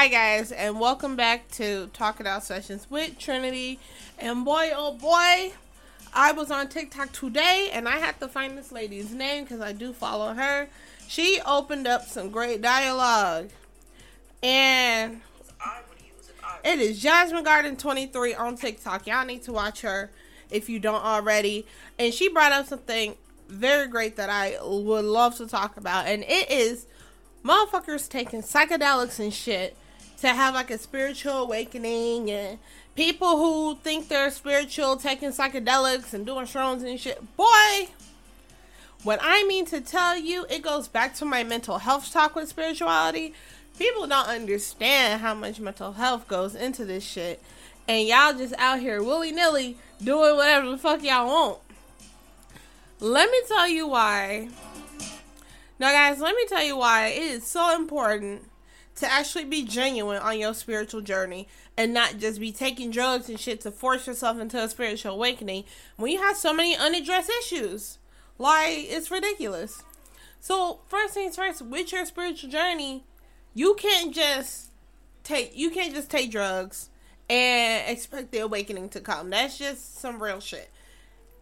Hi, guys, and welcome back to Talk It Out Sessions with Trinity. And boy, oh boy, I was on TikTok today and I had to find this lady's name because I do follow her. She opened up some great dialogue. And it is Jasmine Garden 23 on TikTok. Y'all need to watch her if you don't already. And she brought up something very great that I would love to talk about. And it is motherfuckers taking psychedelics and shit to have like a spiritual awakening and people who think they're spiritual taking psychedelics and doing shrooms and shit. Boy, what I mean to tell you, it goes back to my mental health talk with spirituality. People don't understand how much mental health goes into this shit. And y'all just out here willy nilly doing whatever the fuck y'all want. Let me tell you why. Now, guys, let me tell you why it is so important to actually be genuine on your spiritual journey and not just be taking drugs and shit to force yourself into a spiritual awakening when you have so many unaddressed issues. Like, it's ridiculous. So, first things first, with your spiritual journey, you can't just take you can't just take drugs and expect the awakening to come. That's just some real shit.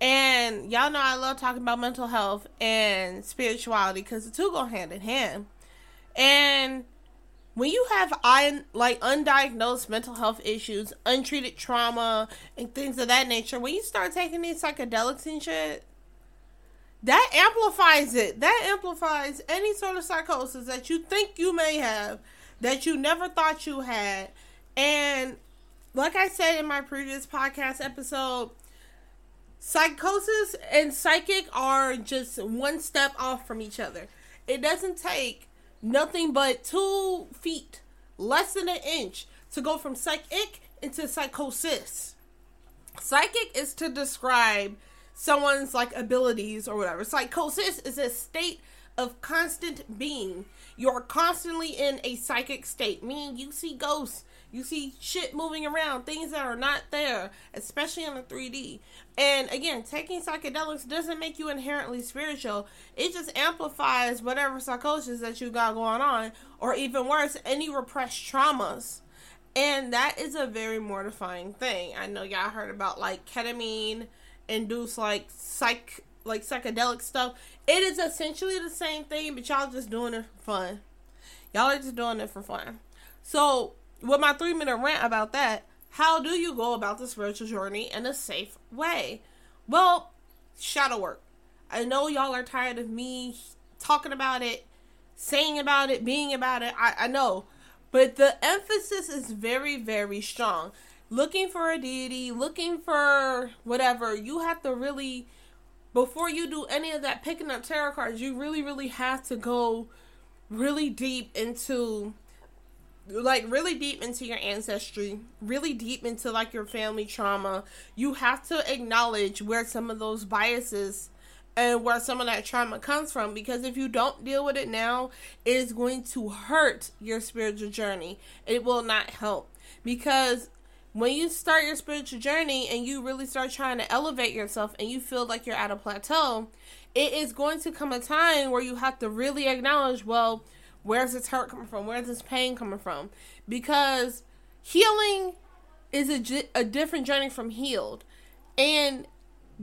And y'all know I love talking about mental health and spirituality because the two go hand in hand. And when you have un, like undiagnosed mental health issues, untreated trauma, and things of that nature, when you start taking these psychedelics and shit, that amplifies it. That amplifies any sort of psychosis that you think you may have, that you never thought you had. And like I said in my previous podcast episode, psychosis and psychic are just one step off from each other. It doesn't take nothing but two feet, less than an inch, to go from psychic into psychosis. Psychic is to describe someone's like abilities or whatever. Psychosis is a state of constant being. You're constantly in a psychic state, meaning you see ghosts, you see shit moving around, things that are not there, especially in the 3D. And again, taking psychedelics doesn't make you inherently spiritual. It just amplifies whatever psychosis that you got going on, or even worse, any repressed traumas. And that is a very mortifying thing. I know y'all heard about like ketamine induced like psych like psychedelic stuff. It is essentially the same thing, but y'all just doing it for fun. Y'all are just doing it for fun. So with my three minute rant about that, how do you go about the spiritual journey in a safe way? Well, shadow work. I know y'all are tired of me talking about it, saying about it, being about it. I, I know. But the emphasis is very, very strong. Looking for a deity, looking for whatever, you have to really, before you do any of that picking up tarot cards, you really, really have to go really deep into like really deep into your ancestry, really deep into like your family trauma, you have to acknowledge where some of those biases and where some of that trauma comes from because if you don't deal with it now, it is going to hurt your spiritual journey. It will not help because when you start your spiritual journey and you really start trying to elevate yourself and you feel like you're at a plateau, it is going to come a time where you have to really acknowledge, well, Where's this hurt coming from? Where's this pain coming from? Because healing is a, a different journey from healed. And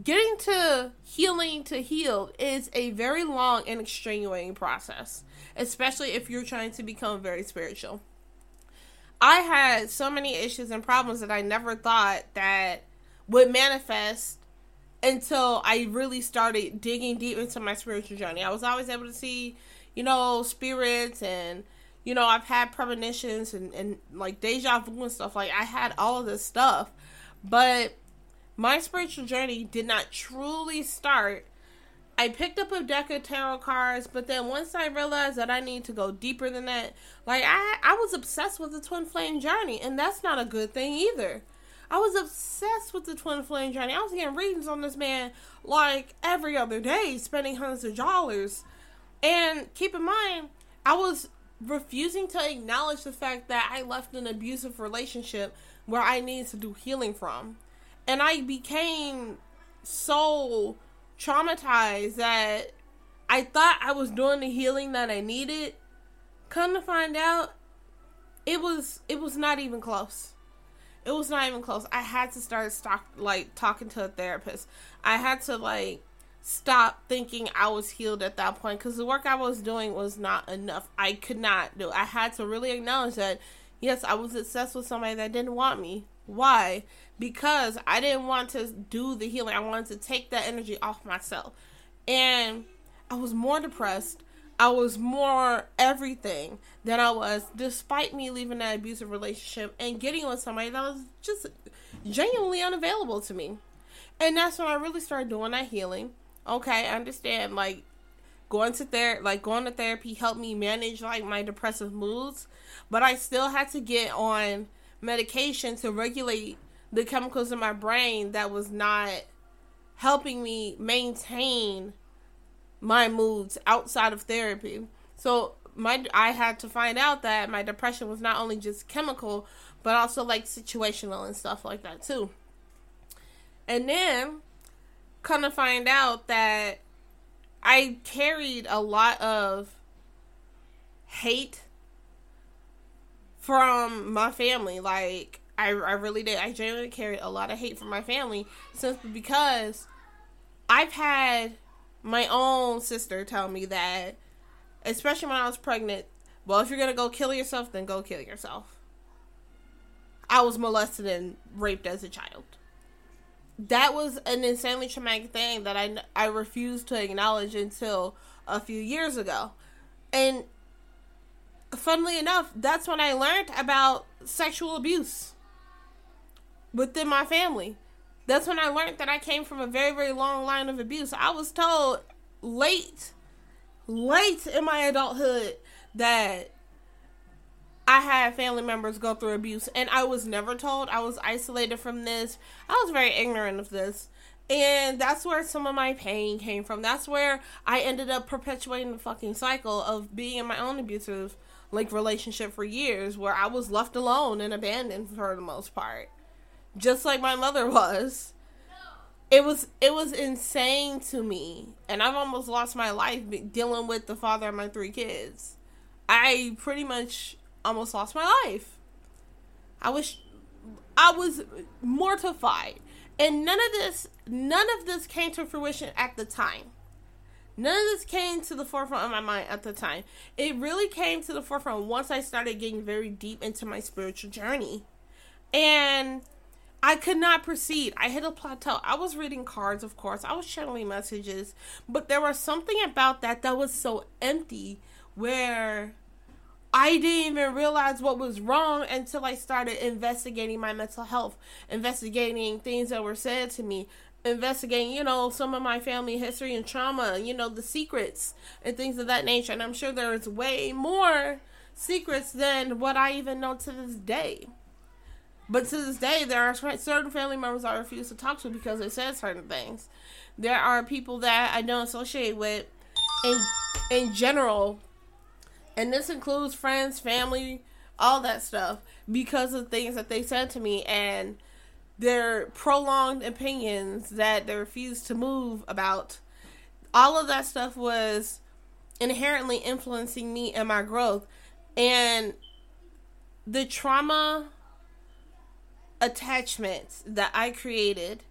getting to healing to healed is a very long and extenuating process, especially if you're trying to become very spiritual. I had so many issues and problems that I never thought that would manifest until I really started digging deep into my spiritual journey. I was always able to see you know, spirits and you know, I've had premonitions and, and like deja vu and stuff. Like I had all of this stuff. But my spiritual journey did not truly start. I picked up a deck of tarot cards, but then once I realized that I need to go deeper than that, like I I was obsessed with the twin flame journey, and that's not a good thing either. I was obsessed with the twin flame journey. I was getting readings on this man like every other day, spending hundreds of dollars and keep in mind, I was refusing to acknowledge the fact that I left an abusive relationship where I needed to do healing from. And I became so traumatized that I thought I was doing the healing that I needed. Come to find out, it was it was not even close. It was not even close. I had to start stock like talking to a therapist. I had to like stop thinking I was healed at that point because the work I was doing was not enough. I could not do. I had to really acknowledge that yes, I was obsessed with somebody that didn't want me. Why? Because I didn't want to do the healing. I wanted to take that energy off myself. And I was more depressed. I was more everything than I was, despite me leaving that abusive relationship and getting with somebody that was just genuinely unavailable to me. And that's when I really started doing that healing. Okay, I understand. Like going to therapy, like going to therapy helped me manage like my depressive moods, but I still had to get on medication to regulate the chemicals in my brain that was not helping me maintain my moods outside of therapy. So my I had to find out that my depression was not only just chemical, but also like situational and stuff like that too. And then kind of find out that I carried a lot of hate from my family. Like I, I really did. I genuinely carried a lot of hate from my family simply because I've had my own sister tell me that, especially when I was pregnant, well, if you're gonna go kill yourself, then go kill yourself. I was molested and raped as a child. That was an insanely traumatic thing that I, I refused to acknowledge until a few years ago. And funnily enough, that's when I learned about sexual abuse within my family. That's when I learned that I came from a very, very long line of abuse. I was told late, late in my adulthood that I had family members go through abuse, and I was never told. I was isolated from this. I was very ignorant of this. And that's where some of my pain came from. That's where I ended up perpetuating the fucking cycle of being in my own abusive like relationship for years where I was left alone and abandoned for the most part just like my mother was. It was it was insane to me, and I've almost lost my life dealing with the father of my three kids. I pretty much almost lost my life. I was I was mortified. And none of this none of this came to fruition at the time. None of this came to the forefront of my mind at the time. It really came to the forefront once I started getting very deep into my spiritual journey. And I could not proceed. I hit a plateau. I was reading cards, of course. I was channeling messages, but there was something about that that was so empty where I didn't even realize what was wrong until I started investigating my mental health, investigating things that were said to me, investigating, you know, some of my family history and trauma, you know, the secrets and things of that nature. And I'm sure there is way more secrets than what I even know to this day. But to this day, there are certain family members I refuse to talk to because they said certain things. There are people that I don't associate with in in general, and this includes friends, family, all that stuff, because of things that they said to me and their prolonged opinions that they refuse to move about. All of that stuff was inherently influencing me and my growth, and the trauma attachments that I created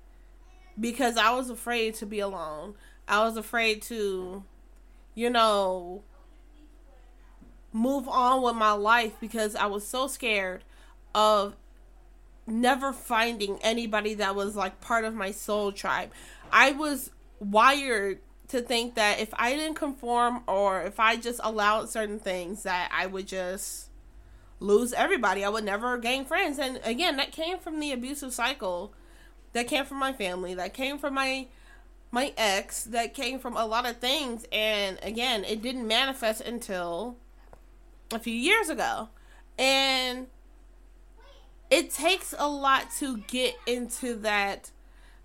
because I was afraid to be alone. I was afraid to, you know, move on with my life because I was so scared of never finding anybody that was like part of my soul tribe. I was wired to think that if I didn't conform or if I just allowed certain things that I would just lose everybody. I would never gain friends. And again, that came from the abusive cycle. That came from my family. That came from my my ex. That came from a lot of things. And again, it didn't manifest until a few years ago. And it takes a lot to get into that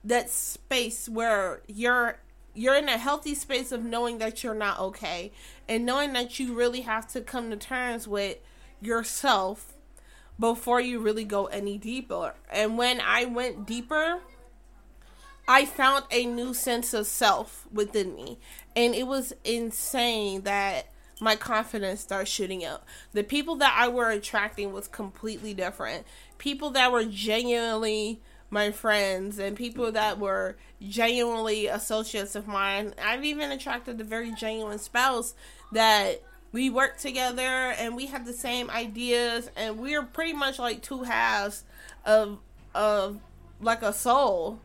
that space where you're you're in a healthy space of knowing that you're not okay and knowing that you really have to come to terms with yourself before you really go any deeper. And when I went deeper, I found a new sense of self within me. And it was insane that my confidence started shooting up. The people that I were attracting was completely different. People that were genuinely my friends and people that were genuinely associates of mine. I've even attracted a very genuine spouse that we worked together and we had the same ideas and we are pretty much like two halves of of like a soul.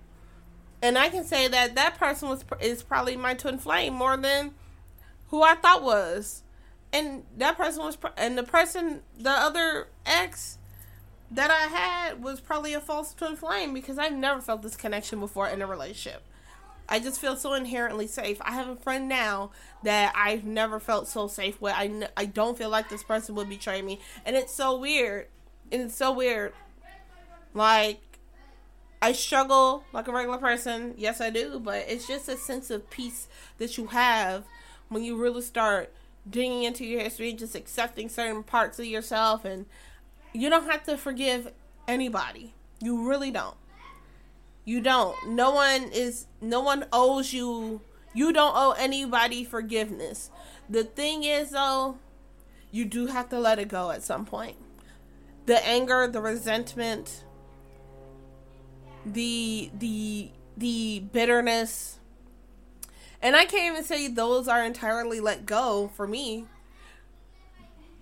And I can say that that person was is probably my twin flame more than who I thought was. And that person was and the person the other ex that I had was probably a false twin flame because I've never felt this connection before in a relationship. I just feel so inherently safe. I have a friend now that I've never felt so safe with. I, I don't feel like this person would betray me. And it's so weird. And it's so weird. Like, I struggle like a regular person. Yes, I do. But it's just a sense of peace that you have when you really start digging into your history just accepting certain parts of yourself. And you don't have to forgive anybody. You really don't. You don't. No one is no one owes you you don't owe anybody forgiveness. The thing is though, you do have to let it go at some point. The anger, the resentment, the the the bitterness. And I can't even say those are entirely let go for me.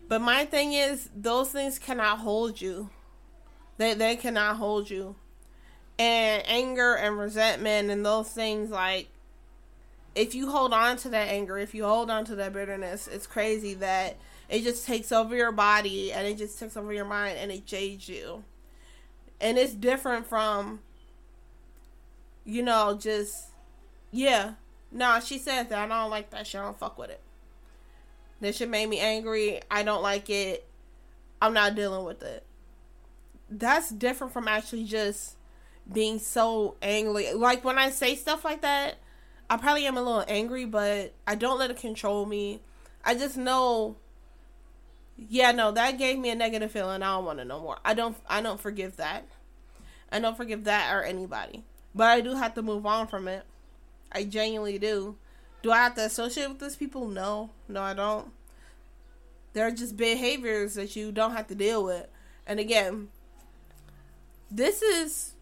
But my thing is those things cannot hold you. They they cannot hold you and anger and resentment and those things like if you hold on to that anger if you hold on to that bitterness it's crazy that it just takes over your body and it just takes over your mind and it jades you and it's different from you know just yeah nah she says that i don't like that shit i don't fuck with it this shit made me angry i don't like it i'm not dealing with it that's different from actually just being so angry. Like when I say stuff like that, I probably am a little angry, but I don't let it control me. I just know yeah, no, that gave me a negative feeling. I don't want to know more. I don't I don't forgive that. I don't forgive that or anybody. But I do have to move on from it. I genuinely do. Do I have to associate with these people? No. No, I don't. They're just behaviors that you don't have to deal with. And again, this is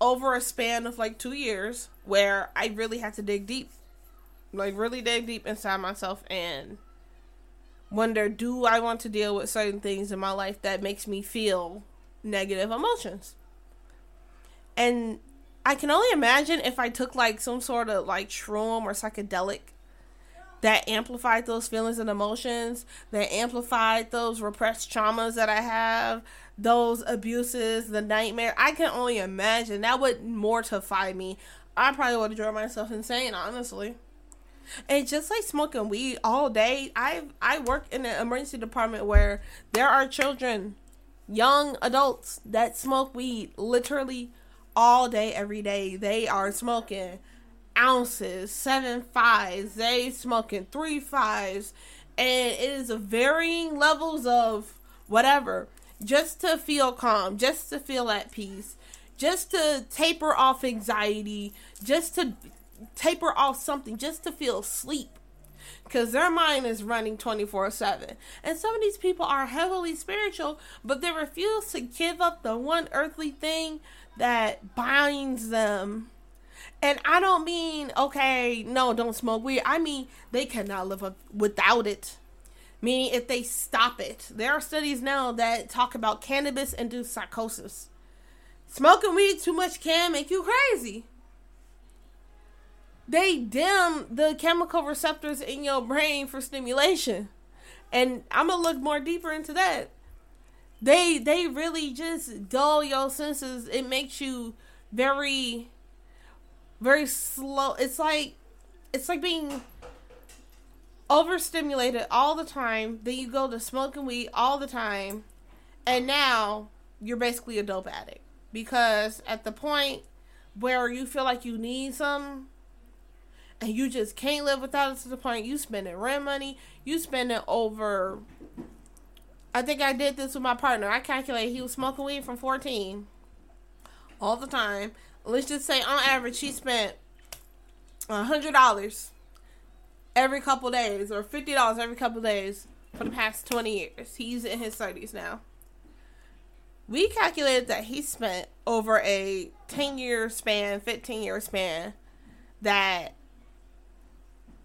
over a span of like two years where I really had to dig deep, like really dig deep inside myself and wonder do I want to deal with certain things in my life that makes me feel negative emotions. And I can only imagine if I took like some sort of like shroom or psychedelic that amplified those feelings and emotions, that amplified those repressed traumas that I have, those abuses, the nightmare. I can only imagine that would mortify me. I probably would have driven myself insane, honestly. And just like smoking weed all day, I I work in an emergency department where there are children, young adults that smoke weed literally all day every day. They are smoking ounces, seven fives. They smoking three fives, and it is varying levels of whatever, just to feel calm, just to feel at peace, just to taper off anxiety, just to taper off something, just to feel sleep. Because their mind is running 24 7. And some of these people are heavily spiritual, but they refuse to give up the one earthly thing that binds them and I don't mean, okay, no, don't smoke weed. I mean, they cannot live without it. Meaning, if they stop it. There are studies now that talk about cannabis induced psychosis. Smoking weed too much can make you crazy. They dim the chemical receptors in your brain for stimulation. And I'm going to look more deeper into that. They they really just dull your senses. It makes you very very slow. It's like it's like being overstimulated all the time. Then you go to smoking weed all the time, and now you're basically a dope addict because at the point where you feel like you need some and you just can't live without it to the point you spending rent money, you spending over I think I did this with my partner. I calculated he was smoking weed from 14 all the time let's just say on average he spent a hundred dollars every couple days or fifty dollars every couple days for the past twenty years. He's in his thirties now. We calculated that he spent over a ten year span, fifteen year span, that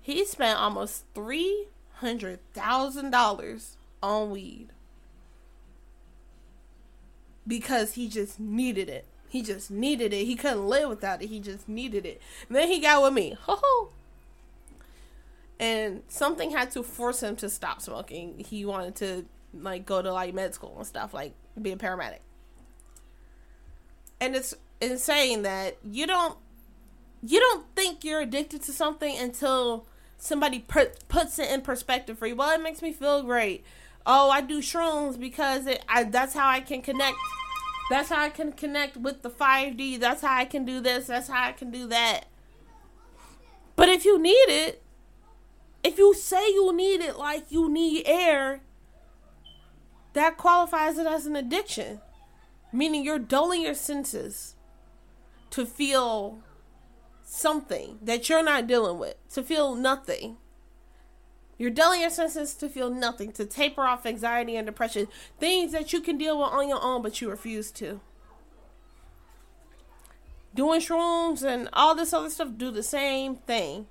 he spent almost three hundred thousand dollars on weed because he just needed it. He just needed it. He couldn't live without it. He just needed it. And then he got with me. Ho ho. And something had to force him to stop smoking. He wanted to like go to like med school and stuff, like be a paramedic. And it's insane that you don't you don't think you're addicted to something until somebody put, puts it in perspective for you. Well, it makes me feel great. Oh, I do shrooms because it I, that's how I can connect that's how I can connect with the 5D. That's how I can do this. That's how I can do that. But if you need it, if you say you need it like you need air, that qualifies it as an addiction. Meaning you're dulling your senses to feel something that you're not dealing with, to feel nothing. Your senses to feel nothing, to taper off anxiety and depression, things that you can deal with on your own, but you refuse to. Doing shrooms and all this other stuff do the same thing.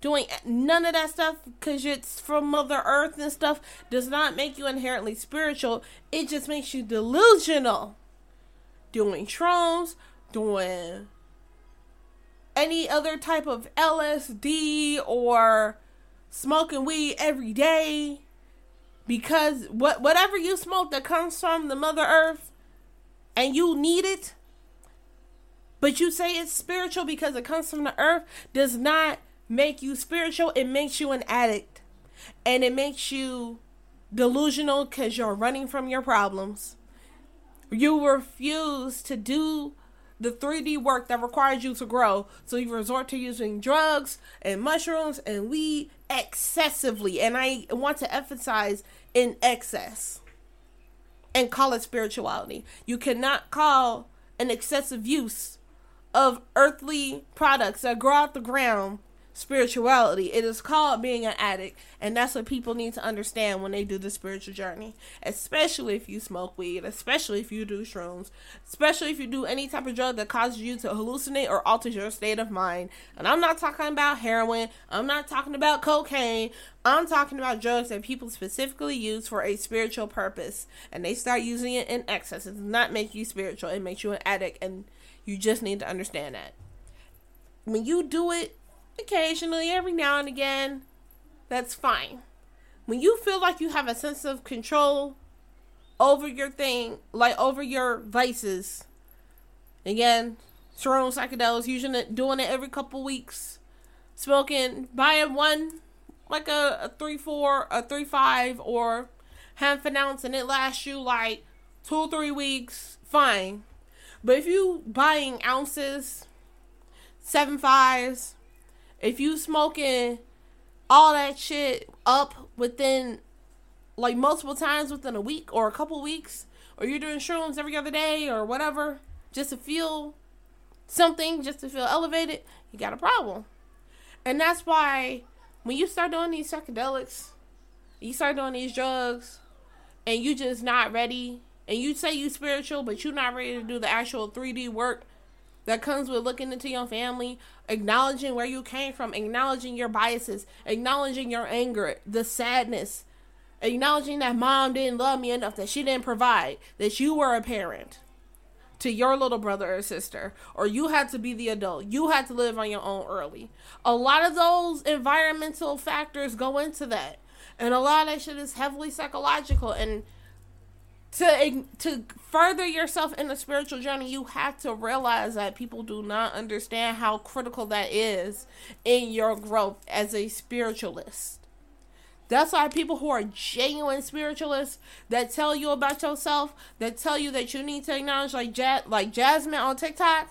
Doing none of that stuff because it's from Mother Earth and stuff does not make you inherently spiritual. It just makes you delusional. Doing shrooms, doing any other type of LSD or smoking weed every day because what whatever you smoke that comes from the mother earth and you need it but you say it's spiritual because it comes from the earth does not make you spiritual it makes you an addict and it makes you delusional because you're running from your problems you refuse to do the 3D work that requires you to grow. So you resort to using drugs and mushrooms and weed excessively. And I want to emphasize in excess and call it spirituality. You cannot call an excessive use of earthly products that grow out the ground spirituality. It is called being an addict, and that's what people need to understand when they do the spiritual journey. Especially if you smoke weed, especially if you do shrooms, especially if you do any type of drug that causes you to hallucinate or alters your state of mind. And I'm not talking about heroin, I'm not talking about cocaine. I'm talking about drugs that people specifically use for a spiritual purpose, and they start using it in excess. It does not make you spiritual; it makes you an addict, and you just need to understand that. When you do it occasionally, every now and again, that's fine. When you feel like you have a sense of control over your thing, like over your vices, again, throwing psychedelics, using it, doing it every couple weeks, smoking, buying one, like a, a three four, a three five, or half an ounce, and it lasts you like two or three weeks, fine. But if you buying ounces, seven fives, if you smoking all that shit up within like multiple times within a week or a couple weeks, or you're doing shrooms every other day or whatever, just to feel something, just to feel elevated, you got a problem. And that's why when you start doing these psychedelics, you start doing these drugs, and you just not ready, and you say you spiritual, but you're not ready to do the actual 3D work that comes with looking into your family, acknowledging where you came from, acknowledging your biases, acknowledging your anger, the sadness, acknowledging that mom didn't love me enough, that she didn't provide, that you were a parent to your little brother or sister, or you had to be the adult. You had to live on your own early. A lot of those environmental factors go into that. And a lot of that shit is heavily psychological and to to further yourself in the spiritual journey, you have to realize that people do not understand how critical that is in your growth as a spiritualist. That's why people who are genuine spiritualists that tell you about yourself, that tell you that you need to acknowledge like ja- like Jasmine on TikTok.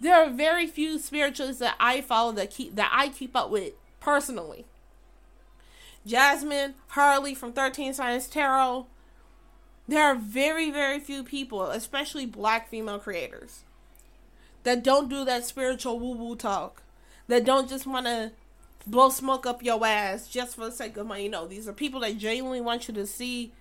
There are very few spiritualists that I follow that keep that I keep up with personally. Jasmine Harley from 13 Science Tarot, there are very, very few people, especially black female creators, that don't do that spiritual woo woo talk, that don't just want to blow smoke up your ass just for the sake of money. No, these are people that genuinely want you to see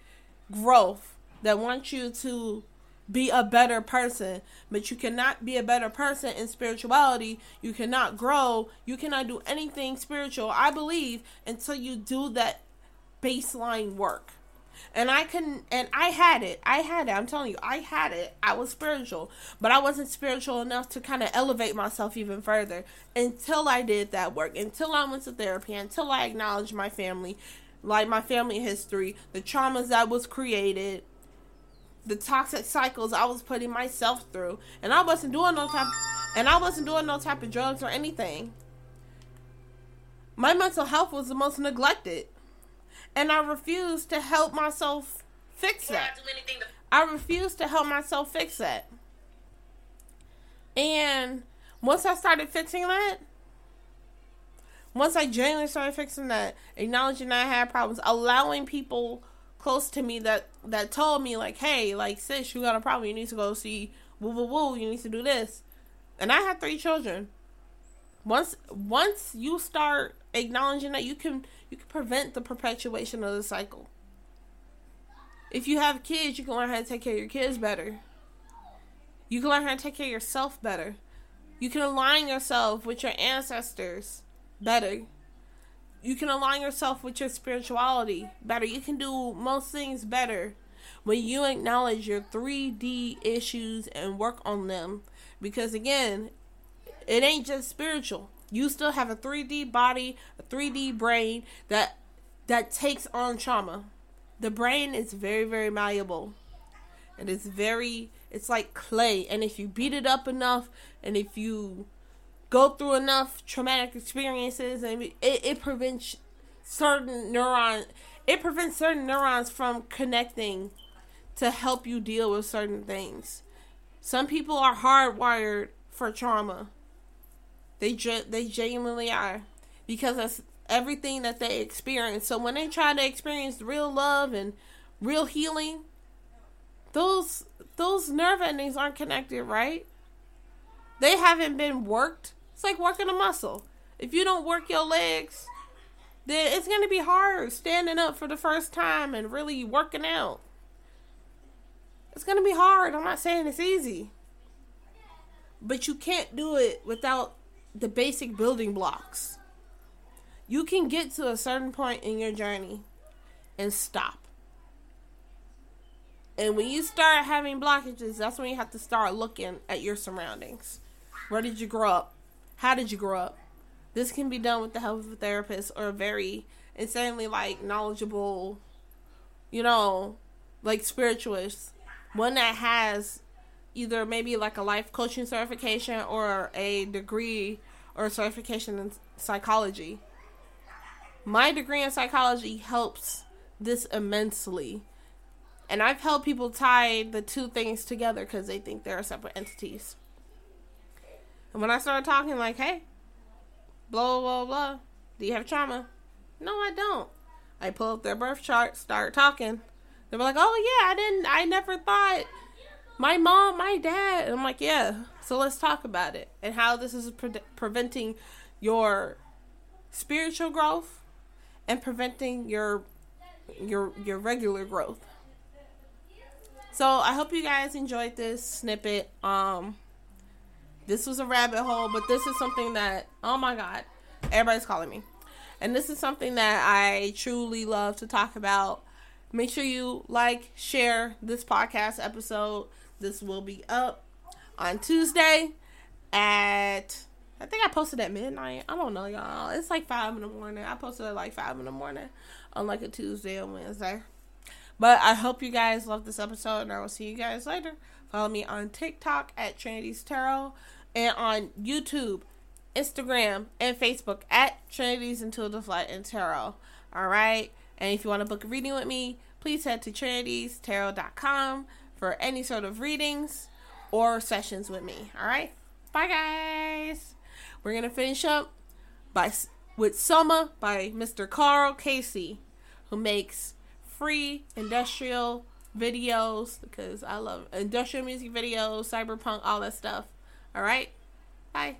growth, that want you to be a better person. But you cannot be a better person in spirituality. You cannot grow. You cannot do anything spiritual, I believe, until you do that baseline work. And I couldn't, and I had it. I had it. I'm telling you, I had it. I was spiritual, but I wasn't spiritual enough to kind of elevate myself even further until I did that work, until I went to therapy, until I acknowledged my family, like my family history, the traumas that was created, the toxic cycles I was putting myself through, and I wasn't doing no type, and I wasn't doing no type of drugs or anything. My mental health was the most neglected and I refuse to help myself fix that. I refuse to help myself fix that. And once I started fixing that, once I genuinely started fixing that, acknowledging that I had problems, allowing people close to me that that told me like, "Hey, like sis, you got a problem. You need to go see woo woo woo. You need to do this." And I had three children. Once once you start acknowledging that you can you can prevent the perpetuation of the cycle. If you have kids, you can learn how to take care of your kids better. You can learn how to take care of yourself better. You can align yourself with your ancestors better. You can align yourself with your spirituality better. You can do most things better when you acknowledge your 3D issues and work on them. Because again, it ain't just spiritual you still have a 3D body, a 3D brain that that takes on trauma. The brain is very very malleable. And it's very it's like clay and if you beat it up enough and if you go through enough traumatic experiences and it, it prevents certain neurons it prevents certain neurons from connecting to help you deal with certain things. Some people are hardwired for trauma. They they genuinely are because that's everything that they experience. So when they try to experience real love and real healing, those those nerve endings aren't connected, right? They haven't been worked. It's like working a muscle. If you don't work your legs, then it's going to be hard standing up for the first time and really working out. It's going to be hard. I'm not saying it's easy. But you can't do it without the basic building blocks. You can get to a certain point in your journey and stop. And when you start having blockages, that's when you have to start looking at your surroundings. Where did you grow up? How did you grow up? This can be done with the help of a therapist or a very insanely like knowledgeable, you know, like spiritualist. One that has either maybe like a life coaching certification or a degree or certification in psychology. My degree in psychology helps this immensely. And I've helped people tie the two things together because they think they're separate entities. And when I started talking, like, hey, blah, blah, blah, do you have trauma? No, I don't. I pull up their birth chart, start talking. They were like, oh, yeah, I didn't, I never thought my mom, my dad. And I'm like, yeah. So let's talk about it and how this is pre- preventing your spiritual growth and preventing your your your regular growth. So I hope you guys enjoyed this snippet. Um this was a rabbit hole, but this is something that oh my god, everybody's calling me. And this is something that I truly love to talk about. Make sure you like, share this podcast episode this will be up on Tuesday at I think I posted at midnight. I don't know, y'all. It's like five in the morning. I posted at like five in the morning on like a Tuesday or Wednesday. But I hope you guys love this episode, and I will see you guys later. Follow me on TikTok at Trinity's Tarot and on YouTube, Instagram, and Facebook at Trinity's Intuitive Light and Tarot. All right. And if you want to book a reading with me, please head to trinitystarot.com for any sort of readings or sessions with me. All right? Bye guys. We're going to finish up by with Soma by Mr. Karl Casey who makes free industrial videos because I love industrial music videos, cyberpunk, all that stuff. All right? Bye.